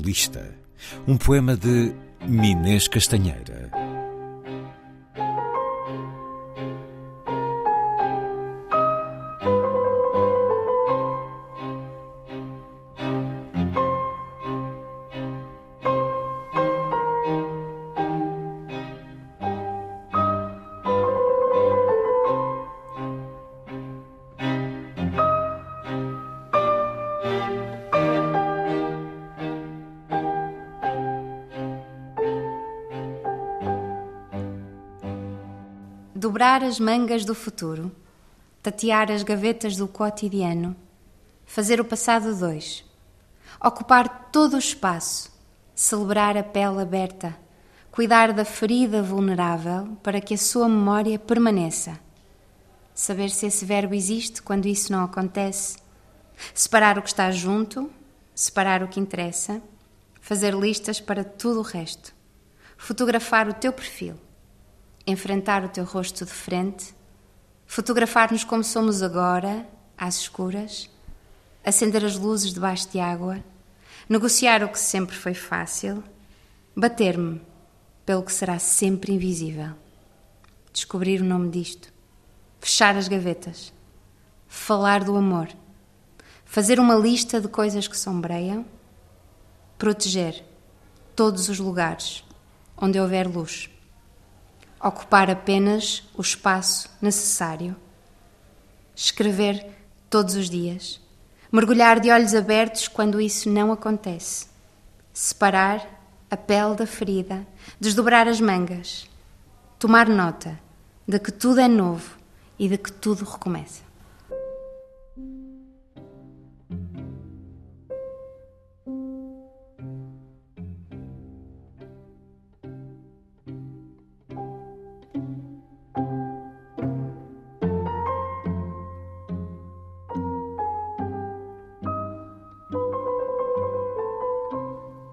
Lista, um poema de Minês Castanheira. Dobrar as mangas do futuro, tatear as gavetas do cotidiano, fazer o passado dois, ocupar todo o espaço, celebrar a pele aberta, cuidar da ferida vulnerável para que a sua memória permaneça. Saber se esse verbo existe quando isso não acontece, separar o que está junto, separar o que interessa, fazer listas para tudo o resto, fotografar o teu perfil enfrentar o teu rosto de frente, fotografar-nos como somos agora, às escuras, acender as luzes debaixo de água, negociar o que sempre foi fácil, bater-me pelo que será sempre invisível, descobrir o nome disto, fechar as gavetas, falar do amor, fazer uma lista de coisas que sombreiam, proteger todos os lugares onde houver luz ocupar apenas o espaço necessário, escrever todos os dias, mergulhar de olhos abertos quando isso não acontece, separar a pele da ferida, desdobrar as mangas, tomar nota de que tudo é novo e de que tudo recomeça.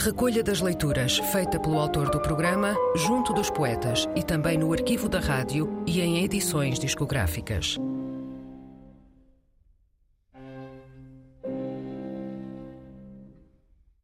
Recolha das leituras feita pelo autor do programa, junto dos poetas e também no arquivo da rádio e em edições discográficas.